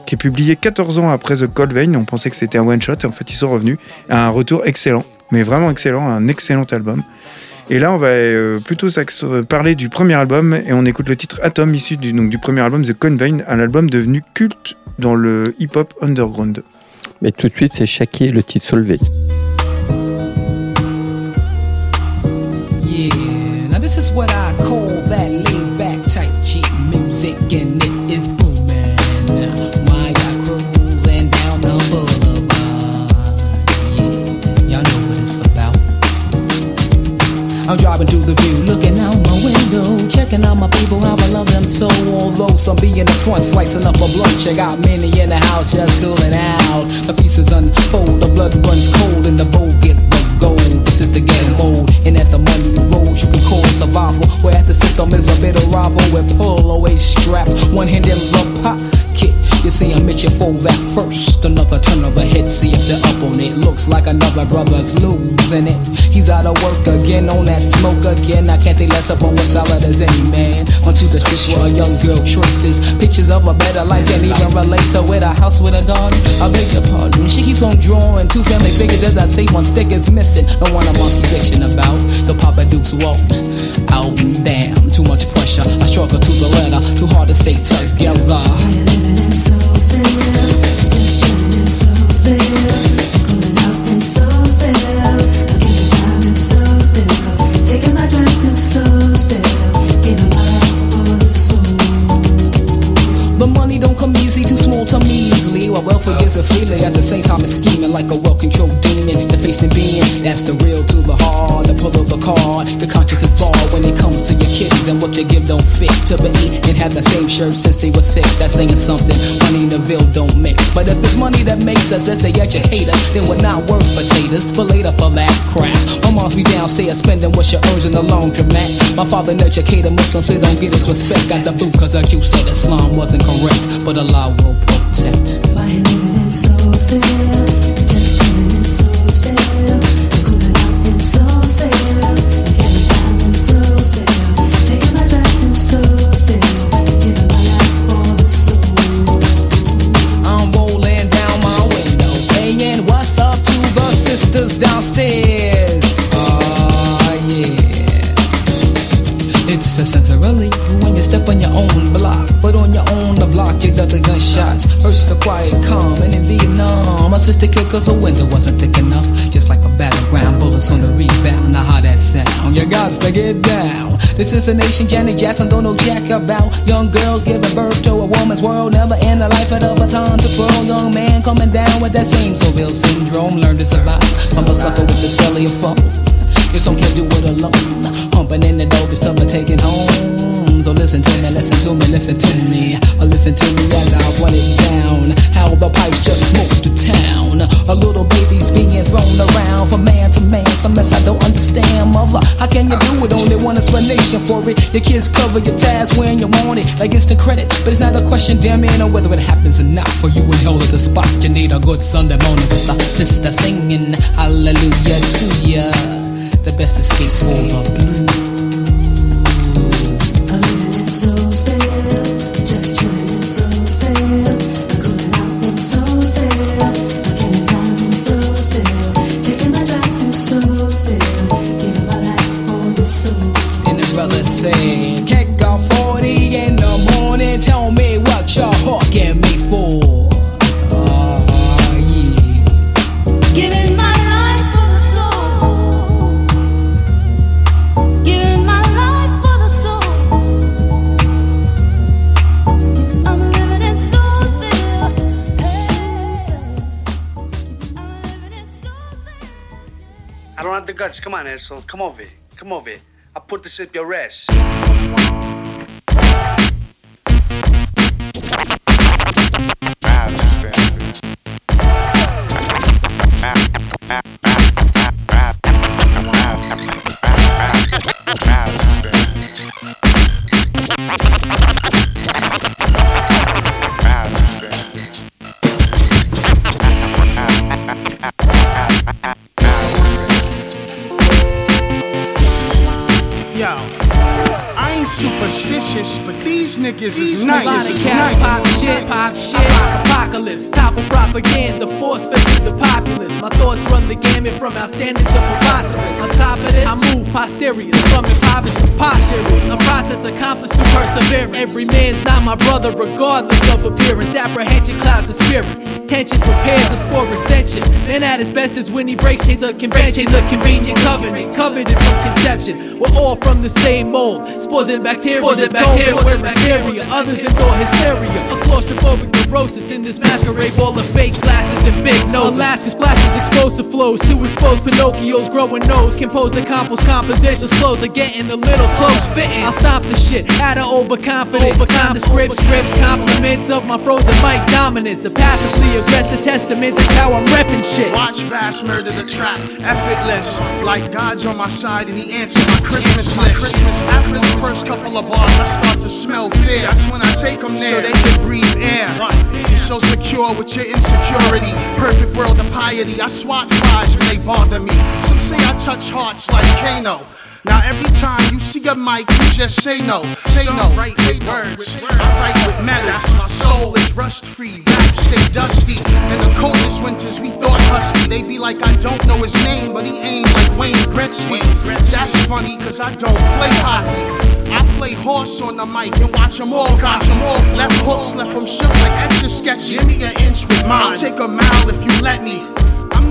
C: qui est publié 14 ans après The Cold Vein. On pensait que c'était un one-shot, et en fait ils sont revenus un retour excellent, mais vraiment excellent, un excellent album. Et là, on va euh, plutôt euh, parler du premier album et on écoute le titre Atom issu du, premier album The Convein, un album devenu culte dans le hip-hop underground.
B: Mais tout de suite, c'est Shaki, le titre Solvay.
U: Is what I call that laid back type cheap music, and it is booming. Why y'all cruising down the boulevard? Yeah, y'all know what it's about. I'm driving through the view, looking out my window, checking out my people, how I love them so. Although some be in the front, slicing up a blunt, check out many in the house just cooling out. The pieces unfold, the blood runs cold, and the bowl get the gold. This is the game mode, and as the money rolls, you can call it survival. Where the system is a bit of rival with pull away straps, one hand in the pocket. You see, I'm itching for that first. Another turn of a hit, see if they're up on it. Looks like another brother's losing it. He's out of work again, on that smoke again. I can't think less up on what's solid as any man. Onto the streets where a young girl traces pictures of a better life, can't even relate to with a house with a garden. I beg your pardon. She keeps on drawing two family figures as I say one stick is missing. The one I'm on about. The Papa Dukes walks out and down. Too much pressure. I struggle to the letter. Too hard to stay together. The money don't come easy, too small to me easily. While wealth forgives it freely, at the same time it's scheming like a well-controlled The face the being, that's the real to the hard. The pull of a card, the conscience is barred when it comes to your kids and what you give don't fit. To be and have the same shirt since they were six. That's saying something. Money and the bill don't mix. But if it's money that makes us as they educate us, then we're not worth potatoes. But later for that crap. My mom's be downstairs spending what she earns in the laundromat. My father nurtured cater Muslims, so don't get his respect. Got the boot cause like you said Islam wasn't correct. But Allah will protect. when the. First the quiet calm, and in Vietnam, my sister killed cause the window wasn't thick enough. Just like a battleground, bullets on the rebound. Now how that sound? You got to get down. This is the nation Janet Jackson don't know jack about. Young girls giving birth to a woman's world. Never in the life of the baton to twirl. Young man coming down with that same Seville syndrome. Learn to survive from a sucker with the cellular phone. Your song can't do it alone. Humping in the dope is tough for taking home. Listen to me, listen to me, listen to me. Uh, listen to me as I run it down. How the pipes just smoke the town. A little baby's being thrown around from man to man. Some mess I don't understand, mother. How can you do it? Only one explanation for it. Your kids cover your tabs when you want it, like instant credit. But it's not a question, damn man, on whether it happens or not. For you in hell at the spot, you need a good Sunday morning with sister singing hallelujah to ya. The best escape for the blues. Brother said, Kick off 40 in the morning. Tell me what your heart can me for. Uh-huh, yeah.
V: Giving my life for the soul. Giving my life for the soul. I'm living in Soulsville.
I: I don't have the guts. Come on, asshole. Come over here. Come over here. I'll put this up your ass.
W: Perseverance. Every man's not my brother, regardless of appearance. Apprehension clouds the spirit. Tension prepares us for ascension. Man at his best is when he breaks chains of convention, chains of convenient covenant, coveted from conception. We're all from the same mold. Spores and bacteria, spores and bacteria, and bacteria. Others endure hysteria. A claustrophobic neurosis in this masquerade ball of fake glasses and big noses. Alaska splashes explosive flows to expose Pinocchio's growing nose. composed the compost compositions, clothes are getting a little close fitting. I'll stop the shit out of overconfident. Overcome the script, scripts, compliments of my frozen mic dominance. A passively aggressive testament, that's how I'm repping shit.
P: Watch Vast murder the trap, effortless. Like God's on my side and he answered my Christmas list. Christmas after the first couple of bars, I start to smell fear. That's when I take them there so they can breathe air. You're so secure with your insecurity. Perfect world of piety. I swat flies when they bother me. Some say I touch hearts like Kano. Now every time you see a mic, you just say no. Say no. Write with words. I write with metal. My soul is rust free. Raps stay dusty. In the coldest winters, we thought husky. They be like, I don't know his name, but he aimed like Wayne Gretzky. That's funny, cause I don't play hockey. I play horse on the mic and watch them all copy. Left hooks, left them shook like extra sketchy. Give me an inch with mine. I'll take a mile if you let me.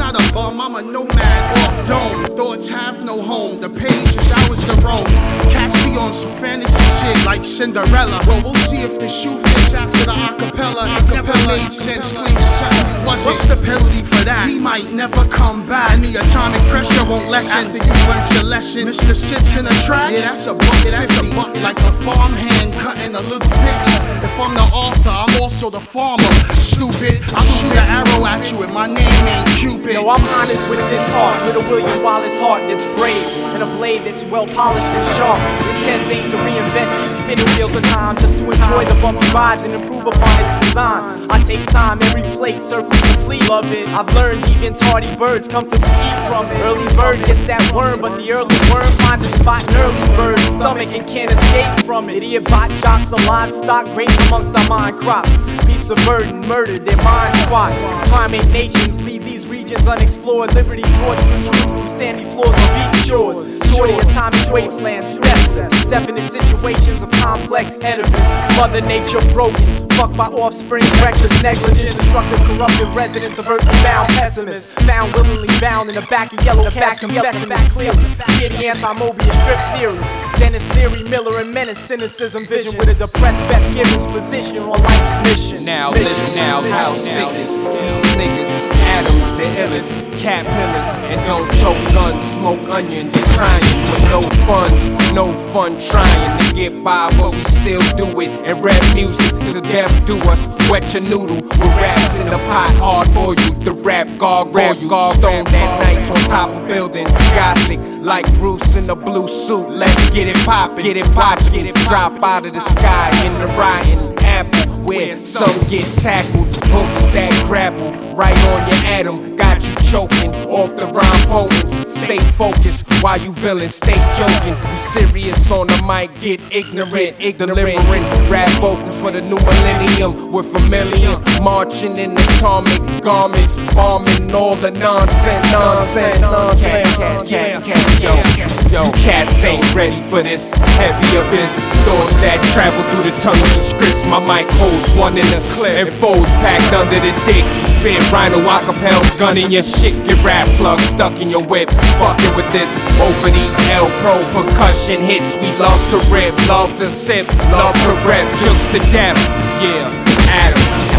P: I'm not a bum, I'm a nomad off dome. Thoughts have no home, the page is ours to roam. Catch me on some fantasy shit like Cinderella. Well, we'll see if the shoe fits after the acapella. Acapella made sense, claiming something wasn't. What's the penalty for that? He might never come back. And the atomic pressure won't lessen after you learned your lesson. Mr. Sips in a track? Yeah, that's a buck. Yeah, that's a buck. Like a farmhand cutting a little piggy. If I'm the author, I'm also the farmer. Stupid, I'll shoot an arrow at you and my name ain't Cupid.
X: Yo, I'm honest with this heart, with a William Wallace heart that's brave, and a blade that's well polished and sharp. Intent ain't to reinvent these spinning wheels of time, just to enjoy the bumpy rides and improve upon its design. I take time, every plate circles complete. Love it. I've learned even tardy birds come to eat from it. Early bird gets that worm, but the early worm finds a spot in early bird's stomach and can't escape from it. Idiot bot jocks of livestock, grains amongst our mind crop. Beasts of burden, murdered their mind squat. Primate nations leave these regions unexplored, liberty torch protrude through sandy floors on beach shores. Shorty atomic wastelands, death, definite situations of complex edifice. Mother nature broken, fucked by offspring, reckless negligence, destructive, corrupted residents of earthly bound pessimists. Found willingly bound in the back of yellow cab confessing clearly. Giddy anti-Mobius strip theories. Dennis Leary, Miller, and Menace, cynicism, vision with a depressed Beth Gibbons position on life's mission.
H: Now listen now, how sick is these niggas? Adams, the illest, cat pillars, and don't choke guns, smoke onions, crying with no funds, no fun trying to get by, but we still do it. And rap music to death do us. Wet your noodle with raps in the pot, hard boil you, the rap gargoyle you, stone at nights on top of buildings, gothic like Bruce in a blue suit. Let's get it poppin', get it poppin', get it drop out of the sky in the rotten apple where some get tackled. Hooks that grapple right on your atom, got you choking off the rhyme potence. Stay focused while you villains stay joking. You serious on the mic, get ignorant, delivering rap vocals for the new millennium. We're familiar, marching in atomic garments, bombing all the nonsense, nonsense, nonsense. Cat, cat, yo, cats ain't ready for this heavy abyss. Thoughts that travel through the tunnels of scripts. My mic holds one in a clip and folds packed under the dick. Spit rhino acapels, gun in your shit. Get rap plugs stuck in your whip. Fucking with this over these L Pro percussion hits. We love to rip, love to sip, love to rip. Jokes to death, yeah. Adam.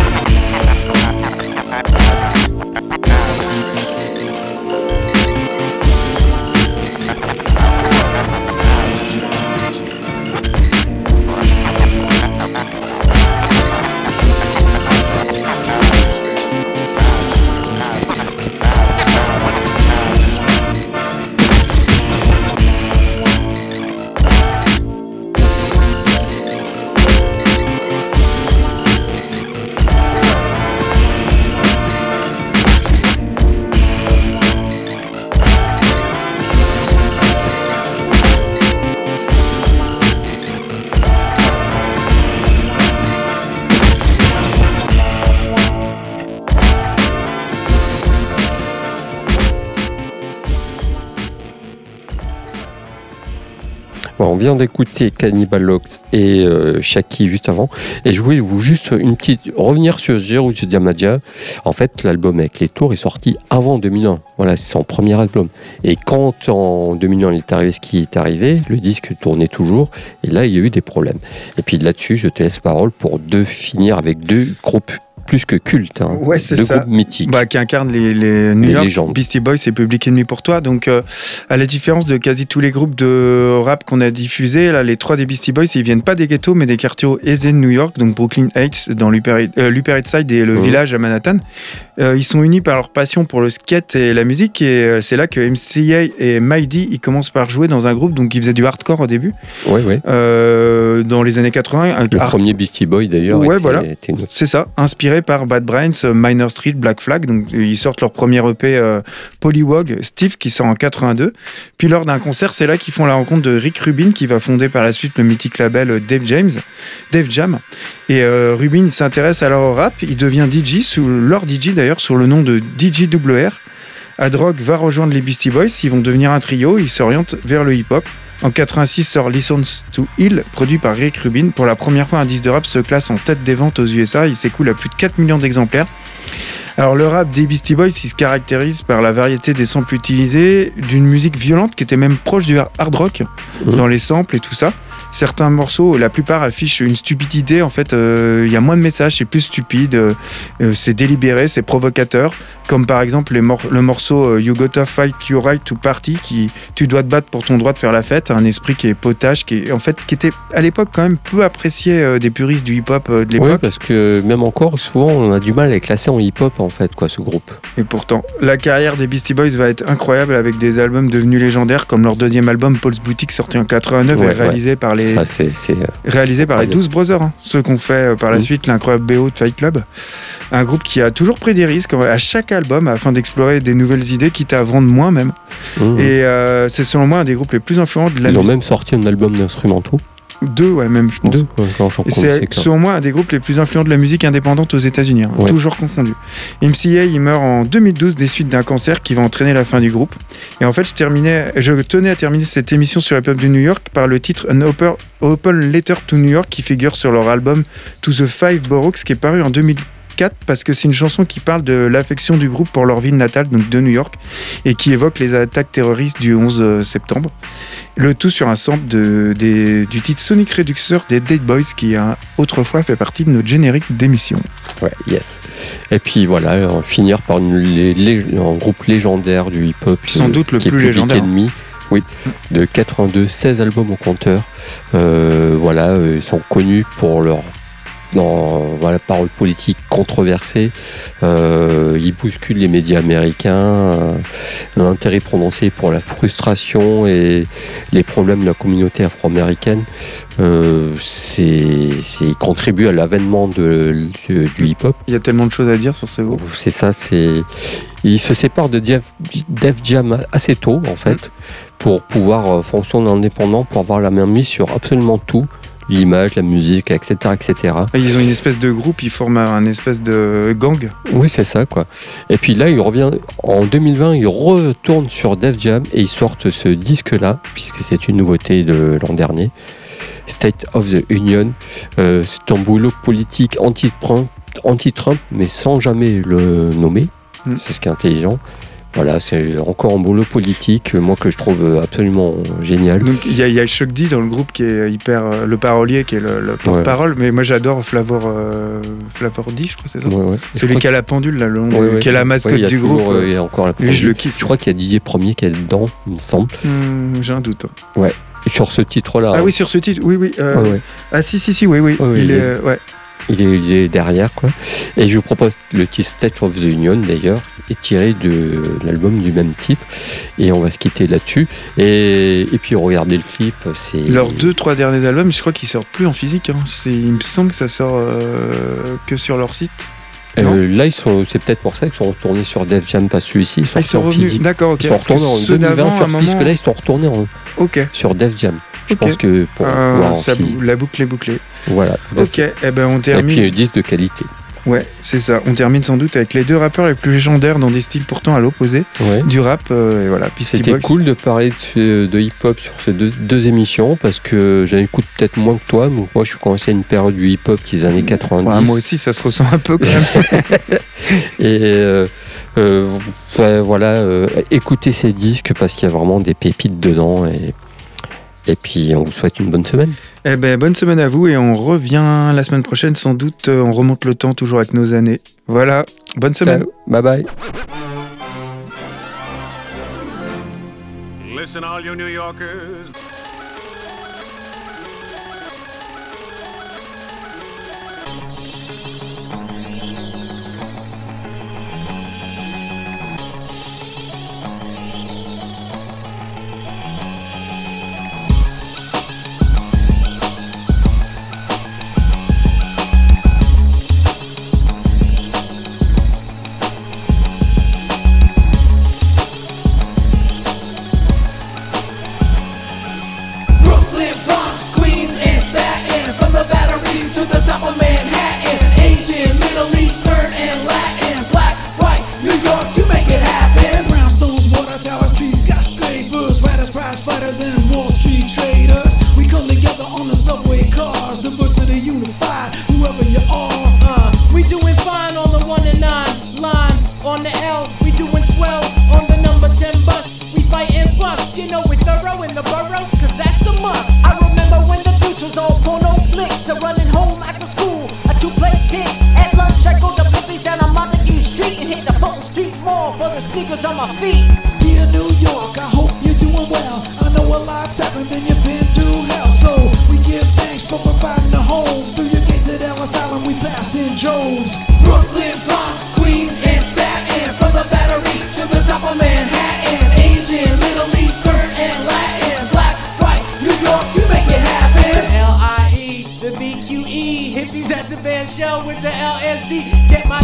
B: D'écouter Cannibal Locks et euh, Shaki juste avant. Et je voulais vous juste une petite revenir sur Jeru Diamadia. En fait, l'album avec les tours est sorti avant 2001. Voilà, c'est son premier album. Et quand en 2001 il est arrivé ce qui est arrivé, le disque tournait toujours. Et là, il y a eu des problèmes. Et puis là-dessus, je te laisse parole pour deux finir avec deux groupes plus que cultes. hein.
C: Ouais, c'est ça.
B: groupes mythiques.
C: Bah, qui incarne les, les New
B: Des
C: York
B: légendes.
C: Beastie Boys et Public Enemy pour toi. Donc, euh, à la différence de quasi tous les groupes de rap qu'on a diffusés, là, les trois des Beastie Boys, ils viennent pas des ghettos, mais des quartiers aisés de New York, donc Brooklyn Heights, dans l'Upper euh, Side et le village à Manhattan. Euh, ils sont unis par leur passion pour le skate et la musique, et euh, c'est là que MCA et Mighty, ils commencent par jouer dans un groupe, donc ils faisaient du hardcore au début.
B: Ouais.
C: Euh, dans les années 80. un
B: Le
C: hard-
B: premier Beastie Boy d'ailleurs.
C: Ouais,
B: était-
C: voilà.
B: était une-
C: C'est ça, inspiré par Bad Brains, euh, Minor Street, Black Flag. Donc, ils sortent leur premier EP euh, Polywog, Steve, qui sort en 82. Puis, lors d'un concert, c'est là qu'ils font la rencontre de Rick Rubin, qui va fonder par la suite le mythique label euh, Dave James, Dave Jam. Et euh, Rubin s'intéresse alors au rap. Il devient DJ, sous, leur DJ d'ailleurs, sur le nom de DJWR. Adrock va rejoindre les Beastie Boys. Ils vont devenir un trio. Ils s'orientent vers le hip-hop. En 86 sort Listens to Hill, produit par Rick Rubin. Pour la première fois, un disque de rap se classe en tête des ventes aux USA. Il s'écoule à plus de 4 millions d'exemplaires. Alors le rap des Beastie Boys, il se caractérise par la variété des samples utilisés, d'une musique violente qui était même proche du hard rock dans les samples et tout ça. Certains morceaux, la plupart affichent une stupidité. En fait, euh, il y a moins de messages, c'est plus stupide, euh, euh, c'est délibéré, c'est provocateur. Comme par exemple les mor- le morceau You Gotta Fight Your Right to Party, qui tu dois te battre pour ton droit de faire la fête. Un esprit qui est potache, qui est en fait qui était à l'époque quand même peu apprécié des puristes du hip-hop de l'époque.
B: Ouais, parce que même encore, souvent, on a du mal à les classer en hip-hop, en fait, quoi, ce groupe.
C: Et pourtant, la carrière des Beastie Boys va être incroyable avec des albums devenus légendaires comme leur deuxième album Paul's Boutique sorti en 89
B: Ouais,
C: et réalisé
B: ouais.
C: par les
B: Ça, euh,
C: réalisé par les
B: incroyable.
C: 12 Brothers, hein, ceux qu'on fait euh, par la
B: Mhm.
C: suite l'incroyable BO de Fight Club. Un groupe qui a toujours pris des risques à chaque album afin d'explorer des nouvelles idées, quitte à vendre moins même.
B: Mhm.
C: Et euh, c'est selon moi un des groupes les plus influents de la
B: Ils ont même sorti un album d'instrumentaux.
C: Deux, ouais, même, je pense.
B: Deux, ouais,
C: c'est selon moi un des groupes les plus influents de la musique indépendante aux États-Unis, hein,
B: Ouais.
C: toujours confondu. MCA, il meurt en 2012 des suites d'un cancer qui va entraîner la fin du groupe. Et en fait, je, terminais, je tenais à terminer cette émission sur la pop de New York par le titre An Open, Letter to New York qui figure sur leur album To the Five Boroughs qui est paru en 2004 parce que c'est une chanson qui parle de l'affection du groupe pour leur ville natale, donc de New York, et qui évoque les attaques terroristes du 11 septembre. Le tout sur un sample de, des- du titre Sonic Reduxer des Dead Boys qui a autrefois fait partie de notre générique d'émission.
B: Ouais, yes. Et puis voilà, euh, finir par une lé- un groupe légendaire du hip-hop.
C: Sans
B: euh,
C: doute le
B: qui
C: plus légendaire.
B: Enemy. Oui, de 82, 16 albums au compteur. Euh, voilà, euh, ils sont connus pour leur dans, voilà, paroles politiques controversées. Euh, ils bousculent les médias américains. euh, un intérêt prononcé pour la frustration et les problèmes de la communauté afro-américaine. Euh, c'est, c'est, ils contribuent à l'avènement de, du, du hip-hop.
C: Il y a tellement de choses à dire sur ce groupe.
B: C'est ça, c'est. Il se sépare de Def, Jam assez tôt, en fait, pour pouvoir euh, fonctionner indépendant, pour avoir la main mise sur absolument tout, l'image, la musique, etc., etc.
C: Et Ils ont une espèce de groupe, ils forment un espèce de gang.
B: Oui, c'est ça, quoi. Et puis là, il revient en 2020, il retourne sur Def Jam et ils sortent ce disque-là, puisque c'est une nouveauté de l'an dernier, State of the Union. Euh, c'est un boulot politique anti-Trump, anti-Trump, mais sans jamais le nommer. C'est ce qui est intelligent. Voilà, c'est encore un boulot politique, euh, moi que je trouve absolument génial.
C: Donc il y a, y a Chuck D dans le groupe qui est hyper euh, le parolier, qui est le, le porte-parole, mais moi j'adore Flavor, euh, Flavor D, je crois c'est ça.
B: Ouais,
C: qui a la pendule là, le qui est la mascotte du
B: toujours,
C: groupe.
B: euh, il y a encore la
C: Lui, je
B: pendule.
C: le kiffe.
B: Je crois qu'il y a Didier Premier qui est dedans, il me semble.
C: Hmm, J'ai un doute.
B: Ouais. Sur ce titre-là.
C: Ah oui, sur ce titre, oui, oui. euh. Ah si, si, si, oui, oui. Il euh.
B: Il est, il est derrière, quoi. Et je vous propose le titre State of the Union, d'ailleurs, est tiré de l'album du même titre. Et on va se quitter là-dessus. Et, et puis, regardez le clip, c'est.
C: Leurs deux, trois derniers albums, je crois qu'ils sortent plus en physique. hein. C'est- Il me semble que ça sort euh, que sur leur site.
B: Euh, là, ils sont, c'est peut-être pour ça qu'ils sont retournés sur Def Jam, pas celui-ci. Ils sont,
C: Ah, ils sont
B: en
C: revenus, d'accord, ok.
B: Ils sont retournés en
C: ceux
B: 2020
C: d'avant,
B: sur ce
C: moment-
B: disque-là, ils sont retournés en-
C: Ok.
B: sur Def Jam. Je pense que pour
C: Euh,
B: en
C: ça la boucle est bouclée.
B: Voilà.
C: Ok, eh ben on
B: Et
C: termine.
B: puis, un disque de qualité.
C: Ouais, c'est ça. On termine sans doute avec les deux rappeurs les plus légendaires dans des styles pourtant à l'opposé
B: Ouais.
C: du rap. euh, et voilà,
B: C'était cool de parler de, hip-hop sur ces deux, deux émissions parce que j'en écoute peut-être moins que toi. Moi, je suis commencé à une période du hip-hop qui est les années 90.
C: Ouais, moi aussi, ça se ressent un peu quand même.
B: Et euh, euh, ouais, voilà, écoutez ces disques parce qu'il y a vraiment des pépites dedans. Et, et puis, on vous souhaite une bonne semaine.
C: Eh ben, bonne semaine à vous et on revient la semaine prochaine sans doute. euh, On remonte le temps toujours avec nos années. Voilà, bonne semaine.
B: Ciao. Bye bye.
Y: Listen, all you New Yorkers.
W: Show with the LSD. Get my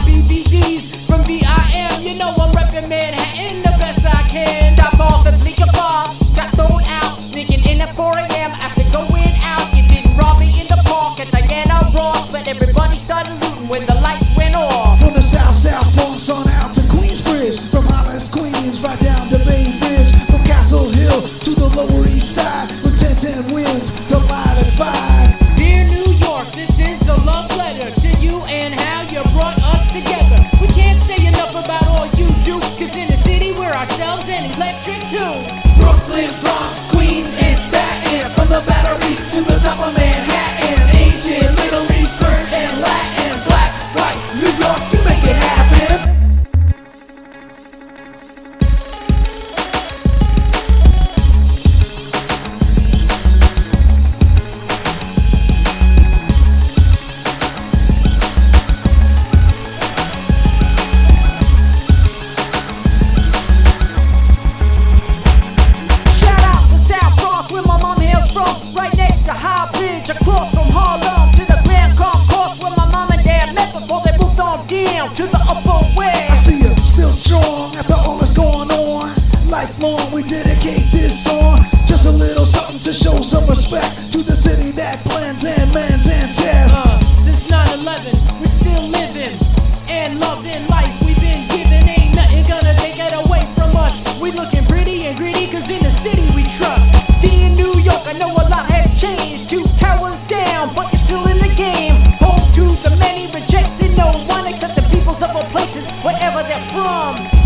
W: from?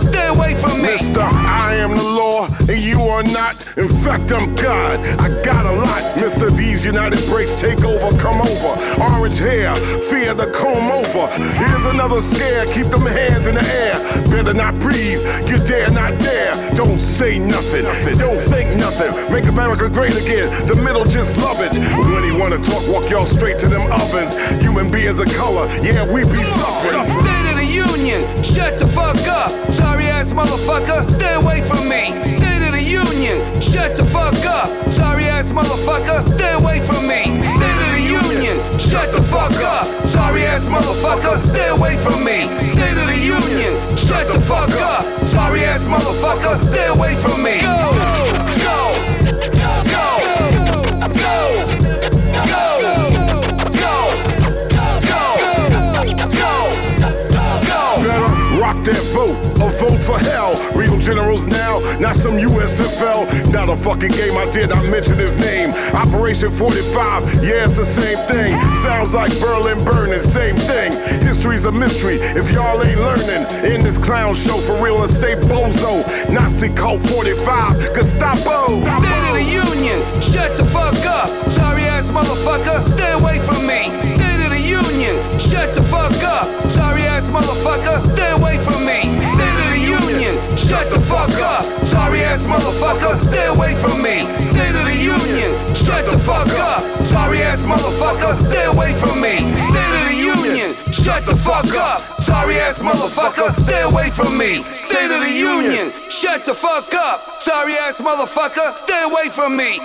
Z: Stay away from me.
F: Mister, I am the law, and you are not. In fact, I'm God. I got a lot. Mister, these United breaks take over, come over. Orange hair, fear the comb over. Here's another scare, keep them hands in the air. Better not breathe, you dare not dare. Don't say nothing, don't think nothing. Make America great again, the middle just love it. When he wanna talk, walk y'all straight to them ovens. Human beings of color, yeah, we be suffering.
Z: Union, shut the fuck up. Sorry ass motherfucker, stay away from me. State of the Union, shut the fuck up. Sorry ass motherfucker, stay away from me. State of the Union, shut the fuck up. Sorry ass motherfucker, stay away from me. State of the Union, shut the fuck up. Sorry ass motherfucker, stay away from me. Go,
F: for hell. Real generals now, not some USFL. Not a fucking game I did not mention his name. Operation 45, yeah, it's the same thing. Sounds like Berlin burning, same thing. History's a mystery if y'all ain't learning. In this clown show for real estate bozo. Nazi cult 45, Gestapo.
Z: State of the Union, shut the fuck up. Sorry ass motherfucker, stay away from me. State of the Union, shut the fuck up. Sorry ass motherfucker, stay away from me. State of the Union, shut the fuck up. Sorry ass motherfucker, stay away from me. State of the Union, shut the fuck up. Sorry ass motherfucker, stay away from me. State of the Union, shut the fuck up. Sorry ass motherfucker, stay away from me. State of the Union, shut the fuck up. Sorry ass motherfucker, stay away from me.